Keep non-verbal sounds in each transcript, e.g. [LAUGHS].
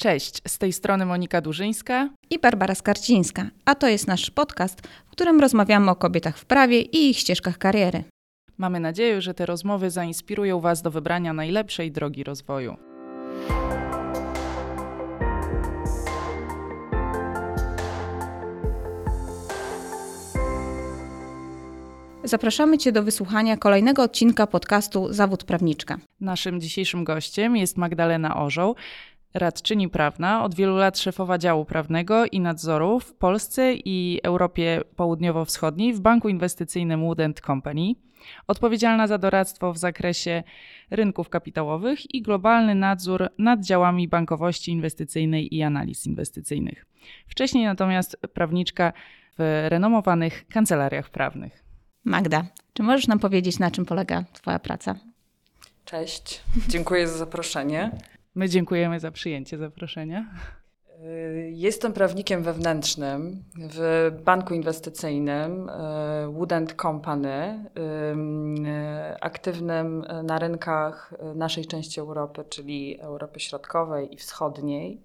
Cześć, z tej strony Monika Durzyńska i Barbara Skarcińska, a to jest nasz podcast, w którym rozmawiamy o kobietach w prawie i ich ścieżkach kariery. Mamy nadzieję, że te rozmowy zainspirują Was do wybrania najlepszej drogi rozwoju. Zapraszamy Cię do wysłuchania kolejnego odcinka podcastu Zawód Prawniczka. Naszym dzisiejszym gościem jest Magdalena Orzeł, radczyni prawna, od wielu lat szefowa działu prawnego i nadzoru w Polsce i Europie Południowo-Wschodniej w banku inwestycyjnym Wood Company, odpowiedzialna za doradztwo w zakresie rynków kapitałowych i globalny nadzór nad działami bankowości inwestycyjnej i analiz inwestycyjnych. Wcześniej natomiast prawniczka w renomowanych kancelariach prawnych. Magda, czy możesz nam powiedzieć, na czym polega Twoja praca? Cześć, dziękuję za zaproszenie. My dziękujemy za przyjęcie zaproszenia. Y, jestem prawnikiem wewnętrznym w banku inwestycyjnym y, Wood Company, y, aktywnym na rynkach naszej części Europy, czyli Europy Środkowej i Wschodniej.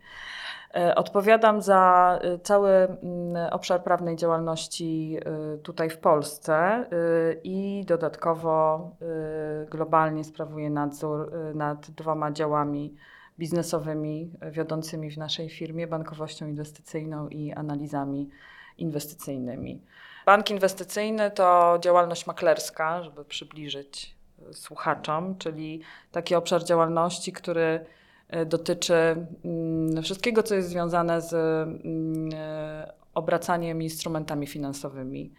E, odpowiadam za e, cały mm, obszar prawnej działalności e, tutaj w Polsce i dodatkowo globalnie sprawuję nadzór nad dwoma działami biznesowymi wiodącymi w naszej firmie bankowością inwestycyjną i analizami inwestycyjnymi. Bank inwestycyjny to działalność maklerska, żeby przybliżyć słuchaczom, czyli taki obszar działalności, który E, dotyczy mm, wszystkiego, co jest związane z mm, e, obracaniem instrumentami finansowymi.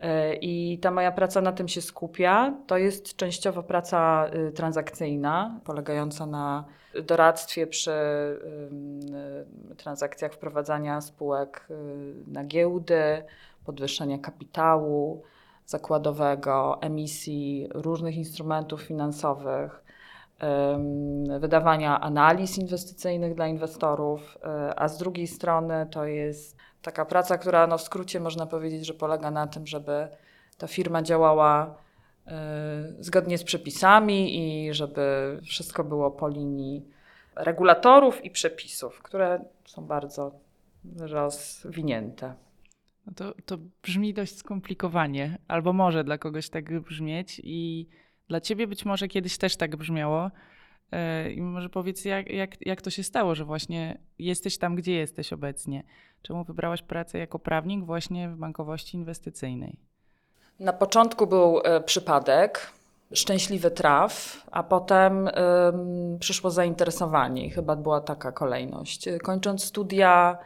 E, I ta moja praca na tym się skupia. To jest częściowo praca transakcyjna, polegająca na doradztwie przy transakcjach wprowadzania spółek na giełdy, podwyższenia kapitału zakładowego, emisji różnych instrumentów finansowych wydawania analiz inwestycyjnych dla inwestorów, e, a z drugiej strony to jest taka praca, która no w skrócie można powiedzieć, że polega na tym, żeby ta firma działała e, zgodnie z przepisami i żeby wszystko było po linii regulatorów i przepisów, które są bardzo rozwinięte. No to, to brzmi dość skomplikowanie, albo może dla kogoś tak brzmieć i dla ciebie być może kiedyś też tak brzmiało. E, I może powiedz, jak, jak, jak to się stało, że właśnie jesteś tam, gdzie jesteś obecnie? Czemu wybrałaś pracę jako prawnik właśnie w bankowości inwestycyjnej? Na początku był y, przypadek, szczęśliwy traf, a potem y, przyszło zainteresowanie. Chyba była taka kolejność. Kończąc studia,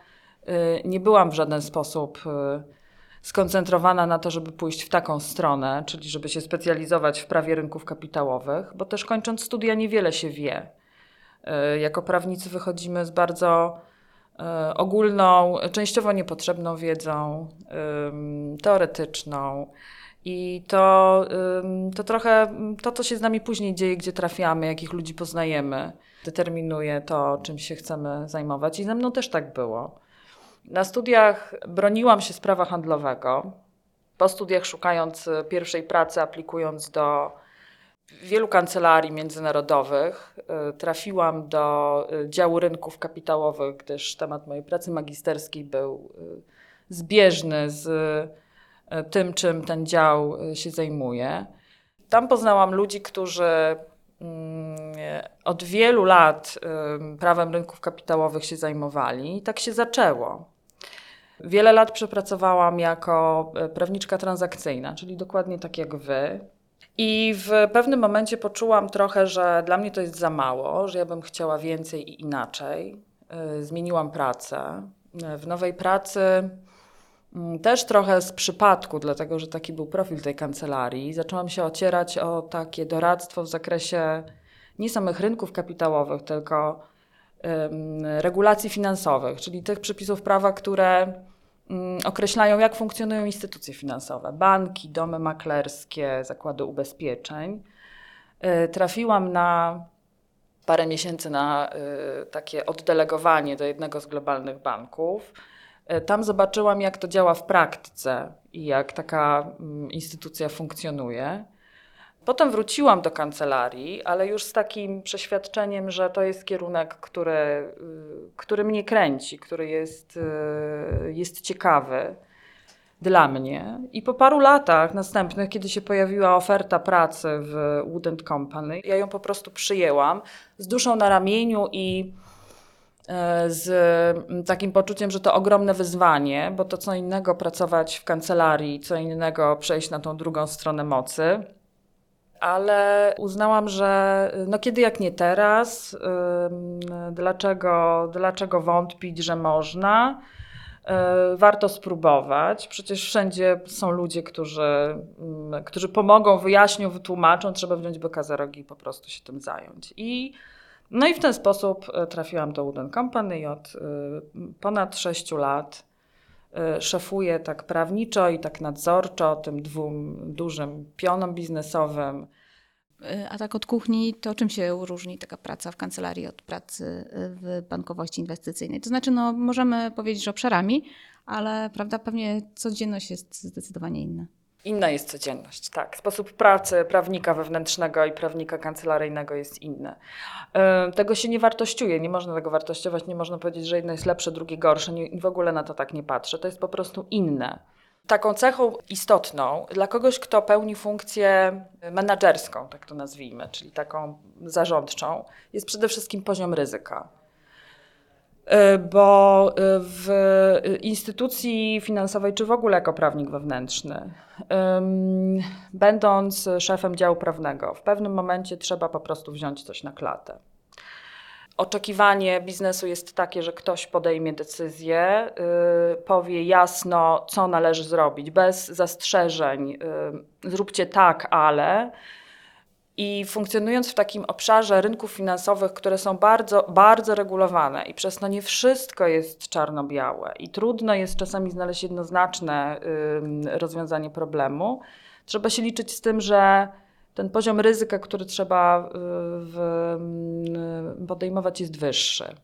y, nie byłam w żaden sposób skoncentrowana na to, żeby pójść w taką stronę, czyli żeby się specjalizować w prawie rynków kapitałowych, bo też kończąc studia niewiele się wie. E, jako prawnicy wychodzimy z bardzo e, ogólną, częściowo niepotrzebną wiedzą teoretyczną. I to, to trochę to, co się z nami później dzieje, gdzie trafiamy, jakich ludzi poznajemy, determinuje to, czym się chcemy zajmować. I ze mną też tak było. Na studiach broniłam się z prawa handlowego. Po studiach szukając e, pierwszej pracy, aplikując do wielu kancelarii międzynarodowych, e, trafiłam do e, działu rynków kapitałowych, gdyż temat mojej pracy magisterskiej był zbieżny z tym, czym ten dział się zajmuje. Tam poznałam ludzi, którzy mm, od wielu lat prawem rynków kapitałowych się zajmowali i tak się zaczęło. Wiele lat przepracowałam jako e, prawniczka transakcyjna, czyli dokładnie tak jak wy. I w pewnym momencie poczułam trochę, że dla mnie to jest za mało, że ja bym chciała więcej i inaczej. E, zmieniłam pracę. E, w nowej pracy mm, też trochę z przypadku, dlatego że taki był profil tej kancelarii, zaczęłam się ocierać o takie doradztwo w zakresie nie samych rynków kapitałowych, tylko regulacji finansowych, czyli tych przepisów prawa, które mm, określają, jak funkcjonują instytucje finansowe, banki, domy maklerskie, zakłady ubezpieczeń. E, trafiłam na parę miesięcy na e, takie oddelegowanie do jednego z globalnych banków. E, tam zobaczyłam, jak to działa w praktyce i jak taka mm, instytucja funkcjonuje. Potem wróciłam do kancelarii, ale już z takim przeświadczeniem, że to jest kierunek, który, y, który mnie kręci, który jest, y, jest ciekawy dla mnie. I po paru latach następnych, kiedy się pojawiła oferta pracy w Wood Company, ja ją po prostu przyjęłam z duszą na ramieniu i e, z mm, takim poczuciem, że to ogromne wyzwanie, bo to co innego pracować w kancelarii, co innego przejść na tą drugą stronę mocy. Ale uznałam, że no kiedy jak nie teraz, dlaczego, dlaczego wątpić, że można? E, warto spróbować. Przecież wszędzie są ludzie, którzy, którzy pomogą, wyjaśnią, wytłumaczą. Trzeba wziąć byka za rogi i po prostu się tym zająć. I, no i w ten sposób e, trafiłam do Wooden Company i od e, ponad sześciu lat szefuję tak prawniczo i tak nadzorczo tym dwóm dużym pionom biznesowym. A tak od kuchni, to czym się różni taka praca w kancelarii od pracy w bankowości inwestycyjnej? To znaczy, no, możemy powiedzieć, że obszarami, ale prawda, pewnie codzienność jest zdecydowanie inna. Inna jest codzienność, tak. Sposób pracy prawnika wewnętrznego i prawnika kancelaryjnego jest inny. Tego się nie wartościuje, nie można tego wartościować, nie można powiedzieć, że jedno jest lepsze, drugie gorsze, nie, w ogóle na to tak nie patrzę. To jest po prostu inne. Taką cechą istotną dla kogoś, kto pełni funkcję menedżerską, tak to nazwijmy, czyli taką zarządczą, jest przede wszystkim poziom ryzyka. E, bo e, w instytucji finansowej, czy w ogóle jako prawnik wewnętrzny, będąc szefem działu prawnego, w pewnym momencie trzeba po prostu wziąć coś na klatę oczekiwanie biznesu jest takie, że ktoś podejmie decyzję, yy, powie jasno, co należy zrobić, bez zastrzeżeń, zróbcie tak, ale. I funkcjonując w takim obszarze rynków finansowych, które są bardzo, bardzo regulowane i przez to nie wszystko jest czarno-białe i trudno jest czasami znaleźć jednoznaczne yy, rozwiązanie problemu, trzeba się liczyć z tym, że ten poziom ryzyka, który trzeba y, y, podejmować, jest wyższy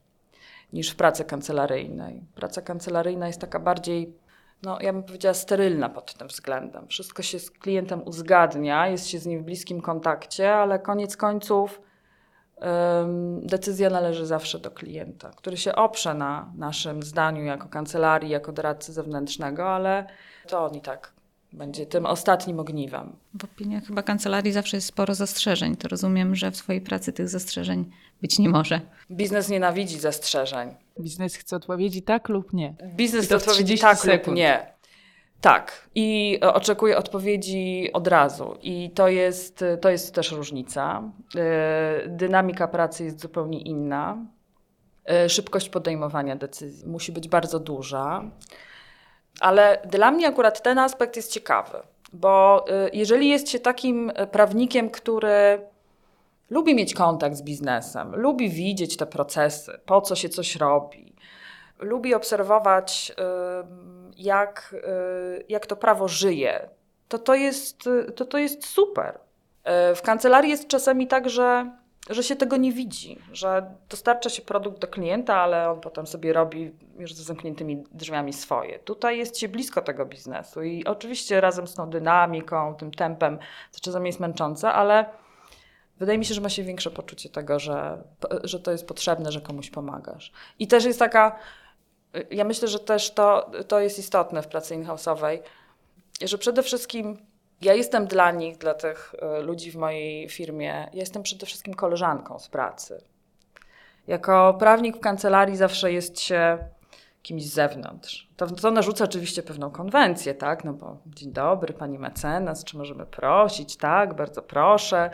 niż w pracy kancelaryjnej. Praca kancelaryjna jest taka bardziej, no ja bym powiedziała, sterylna pod tym względem. Wszystko się z klientem uzgadnia, jest się z nim w bliskim kontakcie, ale koniec końców decyzja należy zawsze do klienta, który się oprze na naszym zdaniu jako kancelarii, jako doradcy zewnętrznego, ale to on i tak będzie tym ostatnim ogniwem. W opiniach chyba kancelarii zawsze jest sporo zastrzeżeń. To rozumiem, że w swojej pracy tych zastrzeżeń być nie może. Biznes nienawidzi zastrzeżeń. Biznes chce odpowiedzi tak lub nie. Biznes chce odpowiedzi tak sekund. lub nie. Tak. I oczekuje odpowiedzi od razu. I to jest, to jest też różnica. E, dynamika pracy jest zupełnie inna. E, szybkość podejmowania decyzji musi być bardzo duża. Ale dla mnie akurat ten aspekt jest ciekawy, bo y, jeżeli jest się takim y, prawnikiem, który lubi mieć kontakt z biznesem, lubi widzieć te procesy, po co się coś robi, lubi obserwować, y, jak, jak to prawo żyje, to to jest, to to jest super. W kancelarii jest czasami tak, że że się tego nie widzi, że dostarcza się produkt do klienta, ale on potem sobie robi już ze zamkniętymi drzwiami swoje. Tutaj jest się blisko tego biznesu i oczywiście razem z tą dynamiką, tym tempem, co czasami jest męczące, ale wydaje mi się, że ma się większe poczucie tego, że, że to jest potrzebne, że komuś pomagasz. I też jest taka, ja myślę, że też to, to jest istotne w pracy in-house'owej, że przede wszystkim ja jestem dla nich, dla tych e, ludzi w mojej firmie, ja jestem przede wszystkim koleżanką z pracy. Jako prawnik w kancelarii zawsze jest się kimś z zewnątrz. To, to narzuca oczywiście pewną konwencję, tak? No bo dzień dobry, pani mecenas, czy możemy prosić? Tak, bardzo proszę.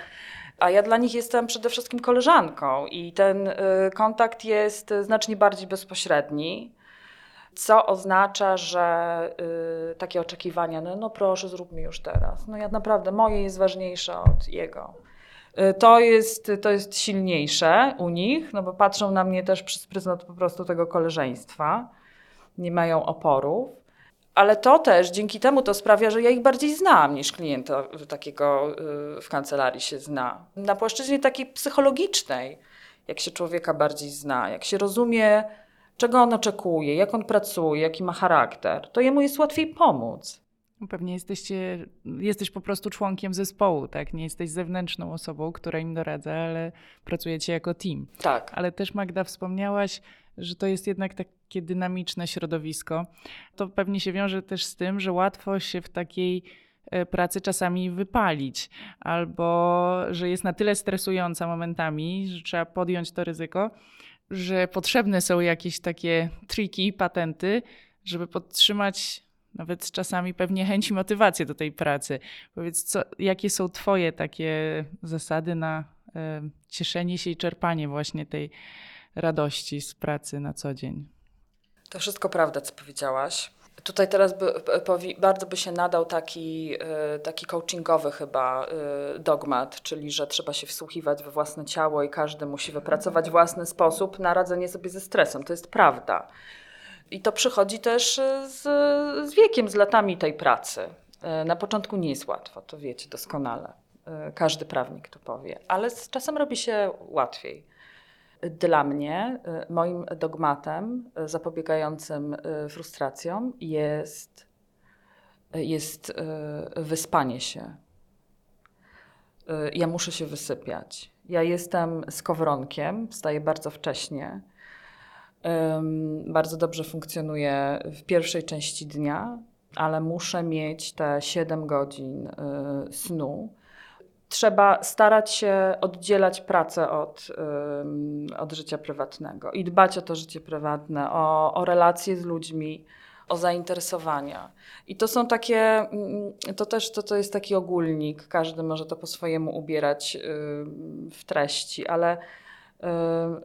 A ja dla nich jestem przede wszystkim koleżanką i ten y, kontakt jest znacznie bardziej bezpośredni co oznacza, że y, takie oczekiwania, no, no proszę, zrób mi już teraz. No ja naprawdę, moje jest ważniejsze od jego. Y, to jest, to jest silniejsze u nich, no bo patrzą na mnie też przez pryzmat po prostu tego koleżeństwa. Nie mają oporów. Ale to też dzięki temu to sprawia, że ja ich bardziej znam niż klienta takiego y, w kancelarii się zna. Na płaszczyźnie takiej psychologicznej, jak się człowieka bardziej zna, jak się rozumie czego on oczekuje, jak on pracuje, jaki ma charakter, to jemu jest łatwiej pomóc. Pewnie jesteście, jesteś po prostu członkiem zespołu, tak? Nie jesteś zewnętrzną osobą, która im doradza, ale pracujecie jako team. Tak. Ale też Magda wspomniałaś, że to jest jednak takie dynamiczne środowisko. To pewnie się wiąże też z tym, że łatwo się w takiej e, pracy czasami wypalić, albo że jest na tyle stresująca momentami, że trzeba podjąć to ryzyko, że potrzebne są jakieś takie triki, patenty, żeby podtrzymać nawet czasami pewnie chęć i motywację do tej pracy. Powiedz, co, jakie są Twoje takie zasady na e, cieszenie się i czerpanie właśnie tej radości z pracy na co dzień? To wszystko prawda, co powiedziałaś. Tutaj teraz by, bardzo by się nadał taki, y, taki coachingowy chyba y, dogmat, czyli że trzeba się wsłuchiwać we własne ciało i każdy musi wypracować własny sposób na radzenie sobie ze stresem. To jest prawda. I to przychodzi też y, z, z wiekiem, z latami tej pracy. Na początku nie jest łatwo, to wiecie doskonale. Każdy prawnik to powie, ale z czasem robi się łatwiej. Dla mnie, moim dogmatem zapobiegającym frustracjom jest, jest wyspanie się. Ja muszę się wysypiać. Ja jestem skowronkiem, wstaję bardzo wcześnie. Bardzo dobrze funkcjonuję w pierwszej części dnia, ale muszę mieć te 7 godzin snu trzeba starać się oddzielać pracę od, od życia prywatnego i dbać o to życie prywatne, o, o relacje z ludźmi, o zainteresowania. I to są takie, mm, to też to, to jest taki ogólnik, każdy może to po swojemu ubierać w treści, ale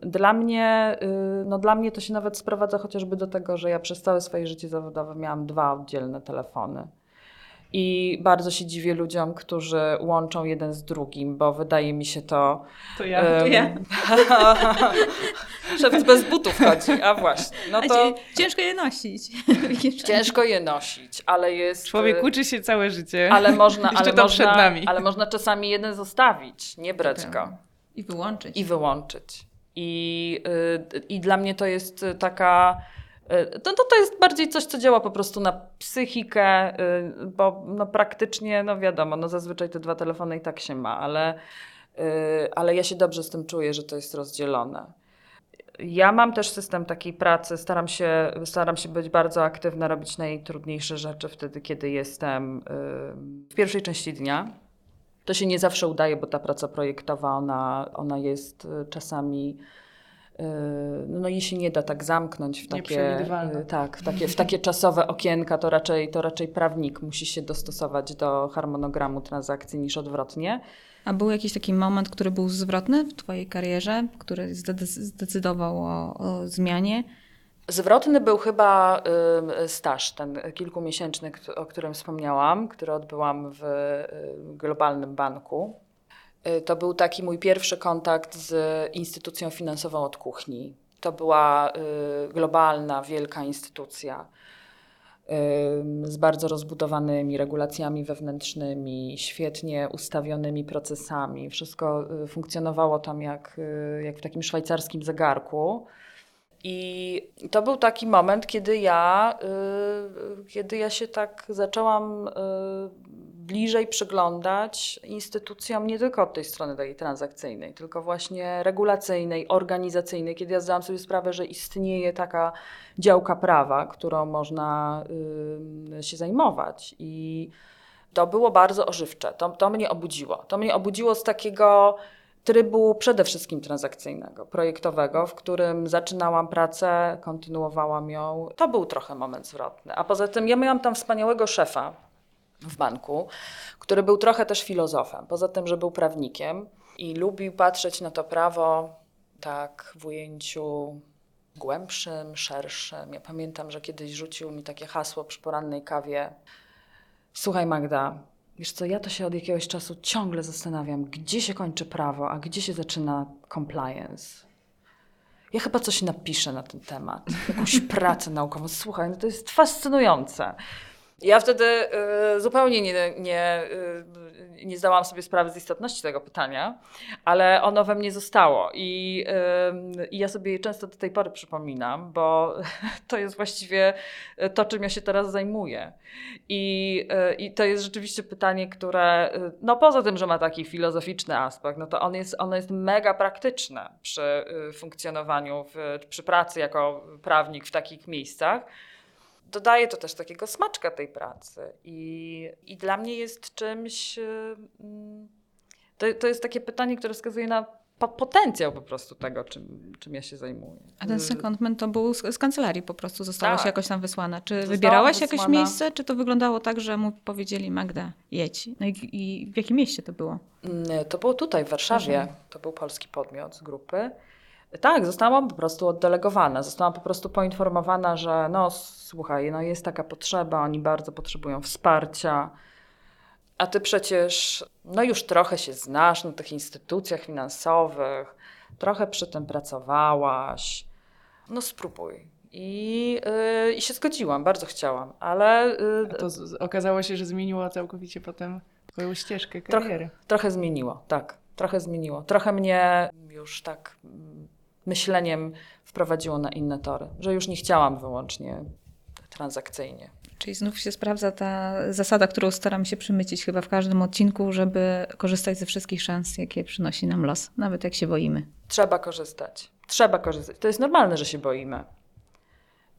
dla mnie, y, no dla mnie to się nawet sprowadza chociażby do tego, że ja przez całe swoje życie zawodowe miałam dwa oddzielne telefony. I bardzo się dziwię ludziom, którzy łączą jeden z drugim, bo wydaje mi się to. To ja. Um, to ja. [LAUGHS] Szef bez butów chodzi, a właśnie. No to ciężko je nosić. [LAUGHS] ciężko je nosić, ale jest. Człowiek uczy się całe życie. Ale można, [LAUGHS] ale można, przed nami. ale można czasami jeden zostawić, nie brać go. I wyłączyć. I wyłączyć. I, y, I dla mnie to jest taka no to, to jest bardziej coś, co działa po prostu na psychikę, y, bo no praktycznie, no wiadomo, no zazwyczaj te dwa telefony i tak się ma, ale, y, ale ja się dobrze z tym czuję, że to jest rozdzielone. Ja mam też system takiej pracy, staram się, staram się być bardzo aktywna, robić najtrudniejsze rzeczy wtedy, kiedy jestem y, w pierwszej części dnia. To się nie zawsze udaje, bo ta praca projektowa, ona, ona jest czasami no i się nie da tak zamknąć w takie, yy, tak, w takie, w takie czasowe okienka, to raczej, to raczej prawnik musi się dostosować do harmonogramu transakcji niż odwrotnie. A był jakiś taki moment, który był zwrotny w Twojej karierze, który zdecydował o, o zmianie? Zwrotny był chyba y, staż, ten kilkumiesięczny, o którym wspomniałam, który odbyłam w y, globalnym banku. Y, to był taki mój pierwszy kontakt z instytucją finansową od kuchni. To była y, globalna, wielka instytucja y, z bardzo rozbudowanymi regulacjami wewnętrznymi, świetnie ustawionymi procesami. Wszystko funkcjonowało tam jak, jak w takim szwajcarskim zegarku. I to był taki moment, kiedy ja, kiedy ja się tak zaczęłam bliżej przyglądać instytucjom nie tylko od tej strony tej transakcyjnej, tylko właśnie regulacyjnej, organizacyjnej, kiedy ja zdałam sobie sprawę, że istnieje taka działka prawa, którą można y, się zajmować. I to było bardzo ożywcze. To, to mnie obudziło. To mnie obudziło z takiego trybu przede wszystkim transakcyjnego, projektowego, w którym zaczynałam pracę, kontynuowałam ją. To był trochę moment zwrotny. A poza tym ja miałam tam wspaniałego szefa, w banku, który był trochę też filozofem, poza tym, że był prawnikiem i lubił patrzeć na to prawo tak w ujęciu głębszym, szerszym. Ja pamiętam, że kiedyś rzucił mi takie hasło przy porannej kawie. Słuchaj Magda, wiesz co, ja to się od jakiegoś czasu ciągle zastanawiam, gdzie się kończy prawo, a gdzie się zaczyna compliance. Ja chyba coś napiszę na ten temat, jakąś pracę [LAUGHS] naukową. Słuchaj, no to jest fascynujące. Ja wtedy y, zupełnie nie, nie, y, nie zdałam sobie sprawy z istotności tego pytania, ale ono we mnie zostało i, y, ja sobie je często do tej pory przypominam, bo [LAUGHS] to jest właściwie to, czym ja się teraz zajmuję. I, y, i to jest rzeczywiście pytanie, które, y, no poza tym, że ma taki filozoficzny aspekt, no to on jest, ono jest mega praktyczne przy y, funkcjonowaniu, w, przy pracy jako prawnik w takich miejscach dodaje to też takiego smaczka tej pracy. I, i dla mnie jest czymś. To, to jest takie pytanie, które wskazuje na po- potencjał po prostu tego, czym, czym ja się zajmuję. A ten secondment to był z, z kancelarii po prostu, zostałaś Tak. jakoś tam wysłana. Czy Zostałam wybierałaś jakieś wysłana. miejsce, czy to wyglądało tak, że mu powiedzieli Magda, jedź? No i, i w jakim mieście to było? Mm, To było tutaj, w Warszawie. Warszawie. To był polski podmiot z grupy. Tak, zostałam po prostu oddelegowana. Zostałam po prostu poinformowana, że no słuchaj, no jest taka potrzeba, oni bardzo potrzebują wsparcia. A ty przecież no już trochę się znasz na tych instytucjach finansowych, trochę przy tym pracowałaś. No spróbuj. I, yy, i się zgodziłam, bardzo chciałam, ale yy, to z- okazało się, że zmieniło całkowicie potem twoją ścieżkę Trochę- kariery. Trochę zmieniło, tak. Trochę zmieniło. Trochę mnie już tak mm, myśleniem wprowadziło na inne tory, że już nie chciałam wyłącznie transakcyjnie. Czyli znów się sprawdza ta zasada, którą staram się przymycić chyba w każdym odcinku, żeby korzystać ze wszystkich szans, jakie przynosi nam los, nawet jak się boimy. Trzeba korzystać. Trzeba korzystać. To jest normalne, że się boimy.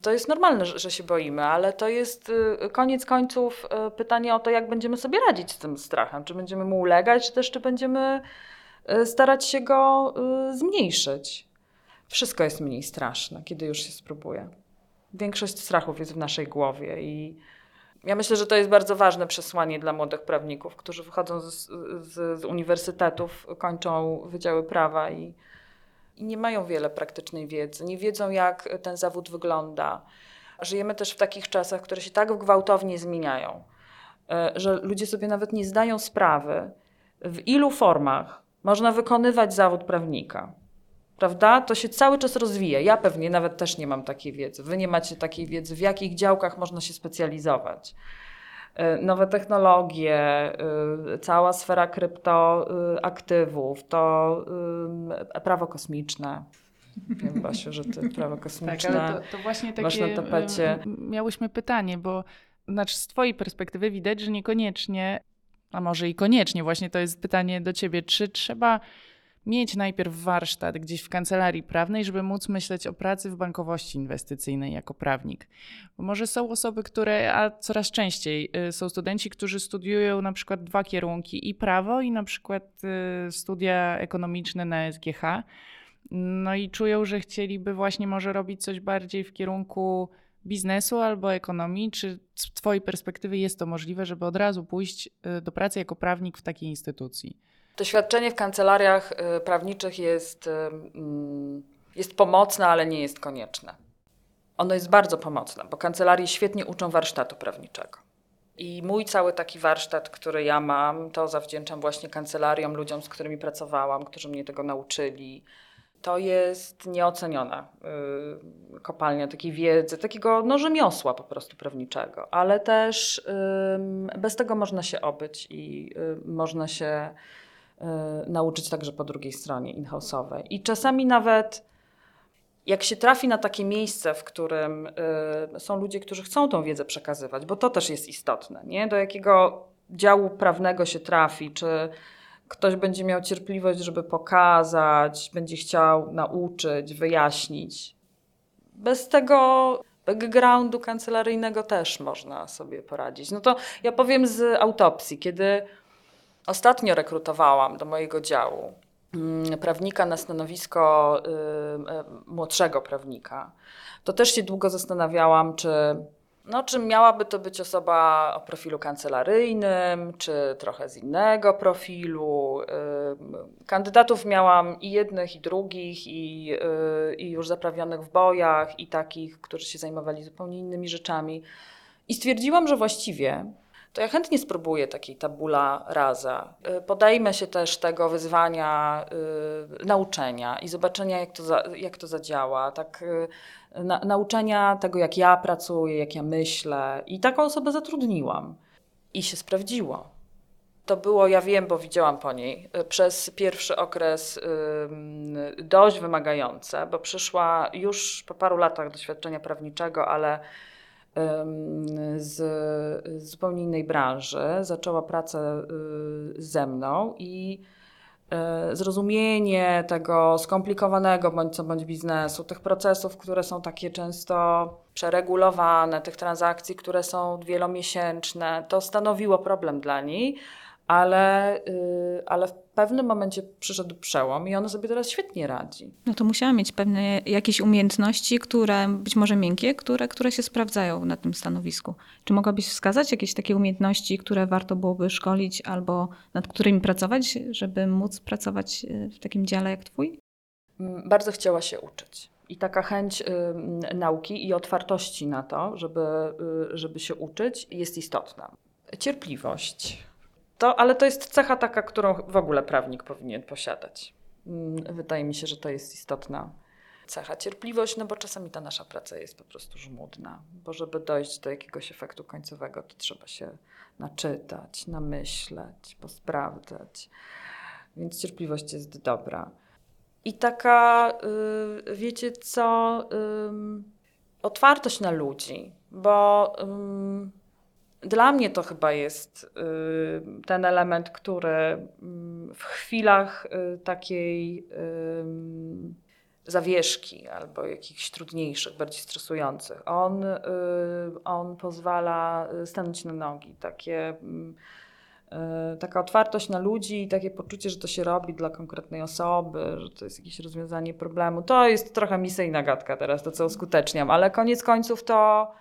To jest normalne, że, się boimy, ale to jest y, koniec końców y, pytanie o to, jak będziemy sobie radzić z tym strachem. Czy będziemy mu ulegać, czy też czy będziemy y, starać się go zmniejszyć. Wszystko jest mniej straszne, kiedy już się spróbuje. Większość strachów jest w naszej głowie i ja myślę, że to jest bardzo ważne przesłanie dla młodych prawników, którzy wychodzą z, z, z uniwersytetów, kończą wydziały prawa i, i nie mają wiele praktycznej wiedzy, nie wiedzą, jak ten zawód wygląda. Żyjemy też w takich czasach, które się tak gwałtownie zmieniają, e, że ludzie sobie nawet nie zdają sprawy, w ilu formach można wykonywać zawód prawnika. Prawda? To się cały czas rozwija. Ja pewnie nawet też nie mam takiej wiedzy. Wy nie macie takiej wiedzy, w jakich działkach można się specjalizować. E, Nowe technologie, y, cała sfera kryptoaktywów, to y, prawo kosmiczne. Wiem, Basiu, że ty prawo Tak, kosmiczne. ale to, to właśnie takie na tapecie. miałyśmy pytanie, bo znaczy z twojej perspektywy widać, że niekoniecznie, a może i koniecznie, właśnie to jest pytanie do ciebie, czy trzeba mieć najpierw warsztat gdzieś w kancelarii prawnej, żeby móc myśleć o pracy w bankowości inwestycyjnej jako prawnik. Bo może są osoby, które, a coraz częściej y, są studenci, którzy studiują na przykład dwa kierunki i prawo i na przykład y, studia ekonomiczne na SGH. No i czują, że chcieliby właśnie może robić coś bardziej w kierunku biznesu albo ekonomii. Czy z Twojej perspektywy jest to możliwe, żeby od razu pójść y, do pracy jako prawnik w takiej instytucji? Doświadczenie w kancelariach y, prawniczych jest, y, mm, jest pomocne, ale nie jest konieczne. Ono jest bardzo pomocne, bo kancelarie świetnie uczą warsztatu prawniczego. I mój cały taki warsztat, który ja mam, to zawdzięczam właśnie kancelariom, ludziom, z którymi pracowałam, którzy mnie tego nauczyli. To jest nieoceniona y, kopalnia takiej wiedzy, takiego no, rzemiosła po prostu prawniczego, ale też ym, bez tego można się obyć i y, można się nauczyć także po drugiej stronie in-house'owej. I czasami nawet jak się trafi na takie miejsce, w którym y, są ludzie, którzy chcą tą wiedzę przekazywać, bo to też jest istotne, nie? do jakiego działu prawnego się trafi, czy ktoś będzie miał cierpliwość, żeby pokazać, będzie chciał nauczyć, wyjaśnić. Bez tego backgroundu kancelaryjnego też można sobie poradzić. No to ja powiem z autopsji, kiedy ostatnio rekrutowałam do mojego działu mm, prawnika na stanowisko y, młodszego prawnika, to też się długo zastanawiałam, czy, no, czy miałaby to być osoba o profilu kancelaryjnym, czy trochę z innego profilu. Kandydatów miałam i jednych, i drugich, i, y, i już zaprawionych w bojach, i takich, którzy się zajmowali zupełnie innymi rzeczami. I stwierdziłam, że właściwie to ja chętnie spróbuję takiej tabula rasa. Y, Podejmę się też tego wyzwania y, nauczenia i zobaczenia, jak to, za, jak to zadziała. Tak, y, na, nauczenia tego, jak ja pracuję, jak ja myślę. I taką osobę zatrudniłam. I się sprawdziło. To było, ja wiem, bo widziałam po niej, y, przez pierwszy okres ym, dość wymagające, bo przyszła już po paru latach doświadczenia prawniczego, ale z, zupełnie innej branży. Zaczęła pracę y, ze mną i y, zrozumienie tego skomplikowanego bądź co bądź biznesu, tych procesów, które są takie często przeregulowane, tych transakcji, które są wielomiesięczne, to stanowiło problem dla niej, ale, y, ale w pewnym momencie przyszedł przełom i ona sobie teraz świetnie radzi. No to musiała mieć pewne jakieś umiejętności, które być może miękkie, które, które się sprawdzają na tym stanowisku. Czy mogłabyś wskazać jakieś takie umiejętności, które warto byłoby szkolić albo nad którymi pracować, żeby móc pracować y, w takim dziale jak twój? Mm, Bardzo chciała się uczyć. I taka chęć y, nauki i otwartości na to, żeby, y, żeby się uczyć, jest istotna. Cierpliwość. To, ale to jest cecha taka, którą w ogóle prawnik powinien posiadać. Mm, Wydaje mi się, że to jest istotna cecha. Cierpliwość, no bo czasami ta nasza praca jest po prostu żmudna, bo żeby dojść do jakiegoś efektu końcowego, to trzeba się naczytać, namyśleć, posprawdzać. Więc cierpliwość jest dobra. I taka, y, wiecie co, ym, otwartość na ludzi, bo ym, dla mnie to chyba jest y, ten element, który ym, w chwilach y, takiej ym, zawieszki albo jakichś trudniejszych, bardziej stresujących, on, y, on pozwala y, stanąć na nogi. Takie, y, taka otwartość na ludzi i takie poczucie, że to się robi dla konkretnej osoby, że to jest jakieś rozwiązanie problemu. To jest trochę misyjna gadka teraz, to co uskuteczniam, ale koniec końców to,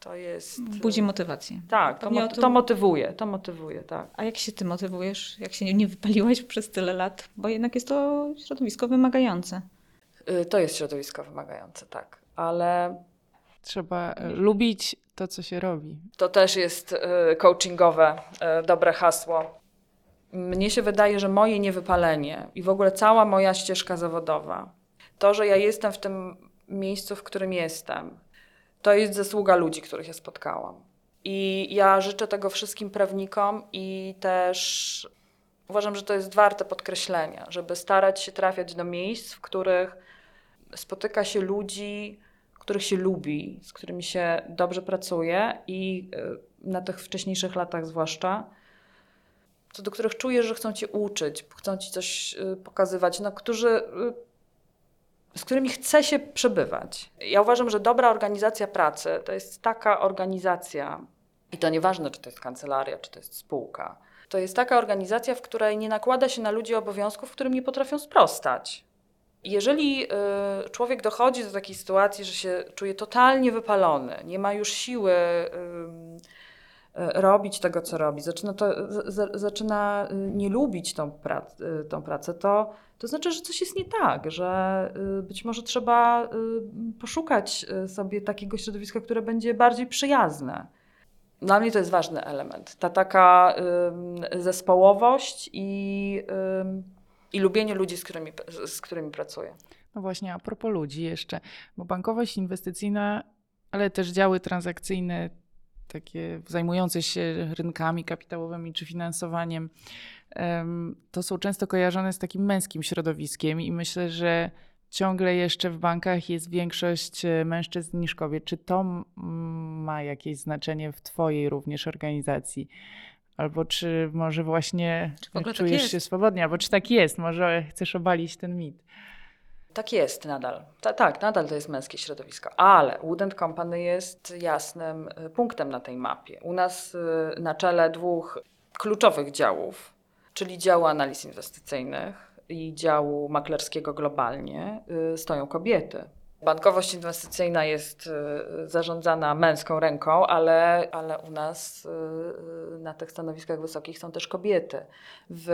to jest... Budzi motywację. Tak, to, mo- to motywuje, to motywuje, tak. A jak się ty motywujesz, jak się nie- nie wypaliłaś [LAUGHS] przez tyle lat? Bo jednak jest to środowisko wymagające. Y, To jest środowisko wymagające, tak. Ale Trzeba e, lubić to, co się robi. to też jest coachingowe, dobre hasło. Mnie się wydaje, że moje niewypalenie i w ogóle cała moja ścieżka zawodowa, to, że ja jestem w tym miejscu, w którym jestem, to jest zasługa ludzi, których ja spotkałam. I ja życzę tego wszystkim prawnikom i też uważam, że to jest warte podkreślenia, żeby starać się trafiać do miejsc, w których spotyka się ludzi, których się lubi, z którymi się dobrze pracuje i y, na tych wcześniejszych latach zwłaszcza, co do których czujesz, że chcą cię uczyć, chcą ci coś y, pokazywać, no, którzy, y, z którymi chce się przebywać. Ja uważam, że dobra organizacja pracy to jest taka organizacja, i to nieważne, czy to jest kancelaria, czy to jest spółka, to jest taka organizacja, w której nie nakłada się na ludzi obowiązków, którym nie potrafią sprostać. Jeżeli y, człowiek dochodzi do takiej sytuacji, że się czuje totalnie wypalony, nie ma już siły y, robić tego, co robi, zaczyna, to, z, zaczyna y, nie lubić tą, prac, y, tą pracę, to, to znaczy, że coś jest nie tak, że y, być może trzeba poszukać sobie takiego środowiska, które będzie bardziej przyjazne. Dla mnie to jest ważny element. Ta taka zespołowość i, i lubienie ludzi, z którymi, z którymi pracuję. No właśnie, a propos ludzi jeszcze, bo bankowość inwestycyjna, ale też działy transakcyjne, takie zajmujące się rynkami kapitałowymi czy finansowaniem, em, to są często kojarzone z takim męskim środowiskiem i myślę, że ciągle jeszcze w bankach jest większość e, mężczyzn niż kobiet. Czy to ma jakieś znaczenie w Twojej również organizacji? Albo czy może właśnie Czy tak czujesz jest? się swobodnie, albo czy tak jest? Może chcesz obalić ten mit? Tak jest nadal. Ta, tak, nadal to jest męskie środowisko, ale Wood Company jest jasnym y, punktem na tej mapie. U nas y, na czele dwóch kluczowych działów, czyli działu analiz inwestycyjnych i działu maklerskiego globalnie, y, stoją kobiety. Bankowość inwestycyjna jest y, zarządzana męską ręką, ale, ale u nas y, y, na tych stanowiskach wysokich są też kobiety. W,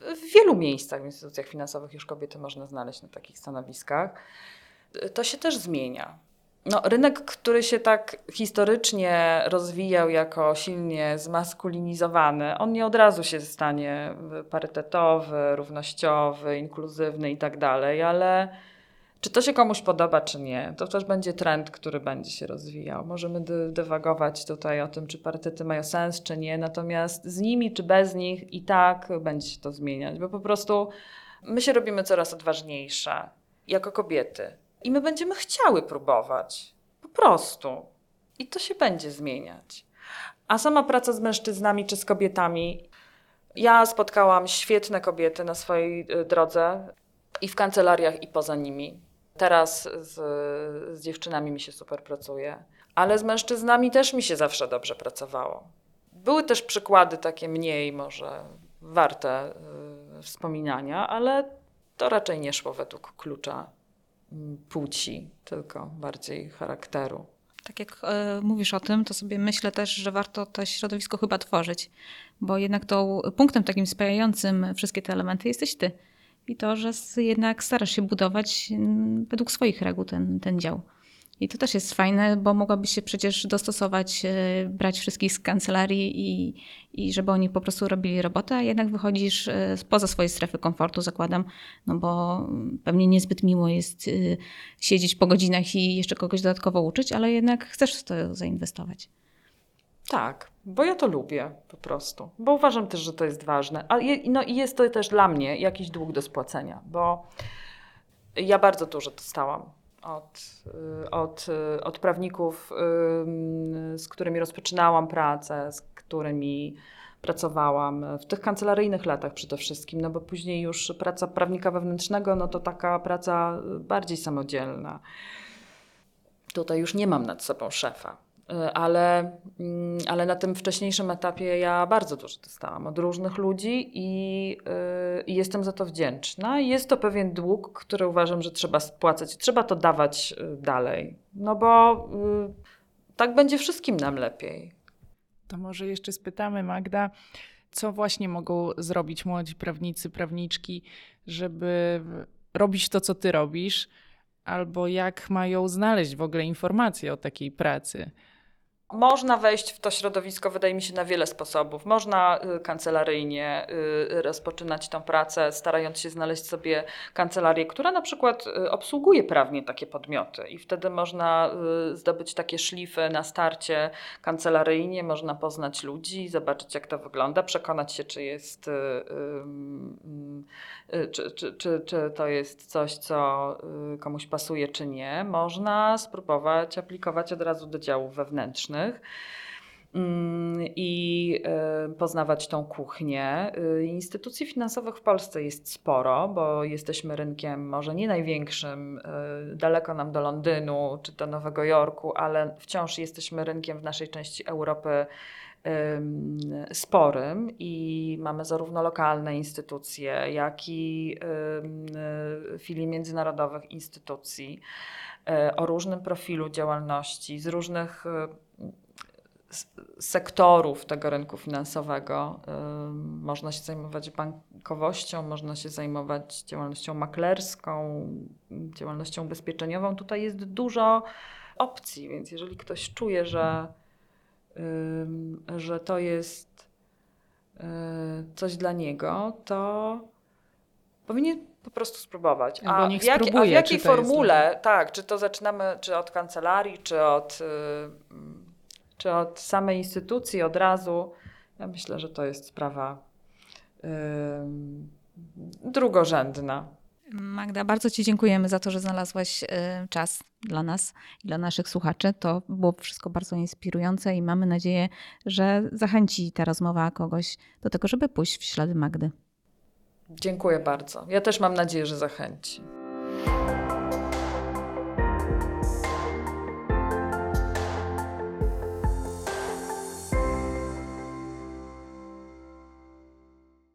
w wielu miejscach, w instytucjach finansowych już kobiety można znaleźć na takich stanowiskach. To się też zmienia. No, rynek, który się tak historycznie rozwijał jako silnie zmaskulinizowany, on nie od razu się stanie parytetowy, równościowy, inkluzywny i tak dalej, ale czy to się komuś podoba, czy nie, to też będzie trend, który będzie się rozwijał. Możemy dy dywagować tutaj o tym, czy parytety mają sens, czy nie, natomiast z nimi czy bez nich i tak będzie się to zmieniać, bo po prostu my się robimy coraz odważniejsze jako kobiety i my będziemy chciały próbować. Po prostu. I to się będzie zmieniać. A sama praca z mężczyznami czy z kobietami. Ja spotkałam świetne kobiety na swojej y, drodze i w kancelariach, i poza nimi. Teraz z, z dziewczynami mi się super pracuje, ale z mężczyznami też mi się zawsze dobrze pracowało. Były też przykłady takie mniej może warte y, wspominania, ale to raczej nie szło według klucza mm, płci, tylko bardziej charakteru. Tak jak e, mówisz o tym, to sobie myślę też, że warto to środowisko chyba tworzyć, bo jednak to punktem takim spajającym wszystkie te elementy jesteś ty. I to, że jednak starasz się budować mm, według swoich reguł ten, ten dział. I to też jest fajne, bo mogłabyś się przecież dostosować, e, brać wszystkich z kancelarii i, i żeby oni po prostu robili robotę, a jednak wychodzisz e, poza swoje strefy komfortu, zakładam, no bo pewnie niezbyt miło jest e, siedzieć po godzinach i jeszcze kogoś dodatkowo uczyć, ale jednak chcesz w to zainwestować. Tak, bo ja to lubię po prostu, bo uważam też, że to jest ważne. A je, no i jest to też dla mnie jakiś dług do spłacenia, bo ja bardzo dużo dostałam od, y, od, y, od prawników, z którymi rozpoczynałam pracę, z którymi pracowałam w tych kancelaryjnych latach przede wszystkim, no bo później już praca prawnika wewnętrznego, no to taka praca bardziej samodzielna. Tutaj już nie mam nad sobą szefa. Y, Ale, mm, ale na tym wcześniejszym etapie ja bardzo dużo dostałam od różnych ludzi i, y, i jestem za to wdzięczna. Jest to pewien dług, który uważam, że trzeba spłacać. Trzeba to dawać y, dalej, no bo y, tak będzie wszystkim nam lepiej. To może jeszcze spytamy Magda, co właśnie mogą zrobić młodzi prawnicy, prawniczki, żeby robić to, co ty robisz, albo jak mają znaleźć w ogóle informacje o takiej pracy. Można wejść w to środowisko, wydaje mi się, na wiele sposobów. Można y, kancelaryjnie y, rozpoczynać tą pracę, starając się znaleźć sobie kancelarię, która na przykład y, obsługuje prawnie takie podmioty, i wtedy można zdobyć takie szlify na starcie kancelaryjnie, można poznać ludzi, zobaczyć, jak to wygląda, przekonać się, czy jest. Czy, czy, czy, czy to jest coś, co komuś pasuje, czy nie. Można spróbować aplikować od razu do działów wewnętrznych mm, i y, poznawać tą kuchnię. Y, Instytucji finansowych w Polsce jest sporo, bo jesteśmy rynkiem może nie największym, y, daleko nam do Londynu czy do Nowego Jorku, ale wciąż jesteśmy rynkiem w naszej części Europy ym, sporym i mamy zarówno lokalne instytucje, jak i ym, filie międzynarodowych instytucji o różnym profilu działalności, z różnych sektorów tego rynku finansowego. Można się zajmować bankowością, można się zajmować działalnością maklerską, działalnością ubezpieczeniową. Tutaj jest dużo opcji, więc jeżeli ktoś czuje, że, że to jest y, coś dla niego, to powinien po prostu spróbować. Albo niech jak, a w spróbuje, jakiej to jest formule, tak, czy to zaczynamy czy od kancelarii, czy od, y, czy od samej instytucji od razu, ja myślę, że to jest sprawa ym, drugorzędna. Magda, bardzo Ci dziękujemy za to, że znalazłaś y, czas dla nas i dla naszych słuchaczy. To było wszystko bardzo inspirujące i mamy nadzieję, że zachęci ta rozmowa kogoś do tego, żeby pójść w ślady Magdy. Dziękuję bardzo. Ja też mam nadzieję, że zachęci.